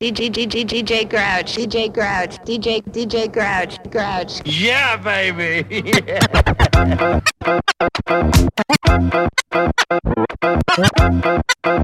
DJ DJ DJ Grouch DJ Grouch DJ DJ Grouch Grouch Yeah baby yeah.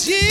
this year.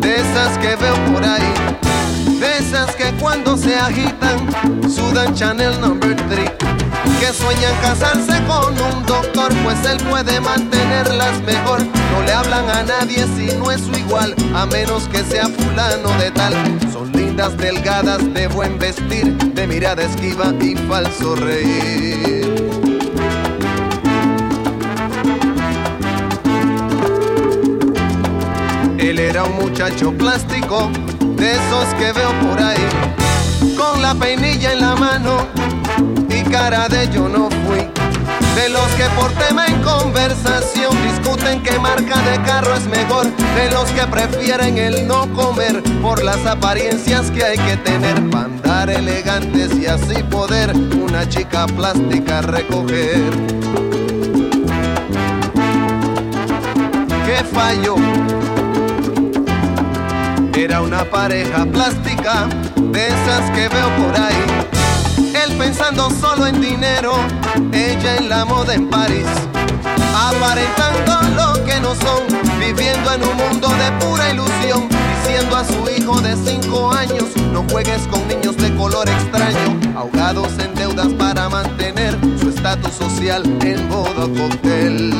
De esas que veo por ahí, de esas que cuando se agitan sudan Chanel Number 3, que sueñan casarse con un doctor, pues él puede mantenerlas mejor. No le hablan a nadie si no es su igual, a menos que sea fulano de tal. Son lindas, delgadas, de buen vestir, de mirada esquiva y falso reír. Era un muchacho plástico, de esos que veo por ahí, con la peinilla en la mano y cara de yo no fui. De los que por tema en conversación discuten qué marca de carro es mejor. De los que prefieren el no comer por las apariencias que hay que tener para andar elegantes y así poder una chica plástica recoger. ¿Qué falló? Era una pareja plástica, de esas que veo por ahí. Él pensando solo en dinero, ella en la moda en París. Aparentando lo que no son, viviendo en un mundo de pura ilusión. Diciendo a su hijo de 5 años, no juegues con niños de color extraño. Ahogados en deudas para mantener su estatus social en modo cóctel.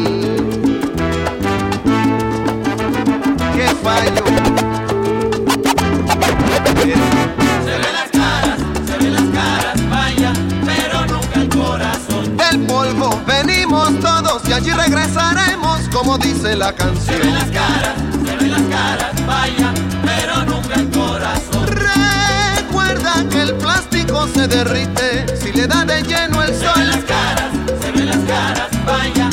¿Qué fallo? Como dice la canción. Se ven las caras, se ven las caras, vaya, pero nunca el corazón. Recuerda que el plástico se derrite si le da de lleno el sol. Se ven las caras, se ven las caras, vaya,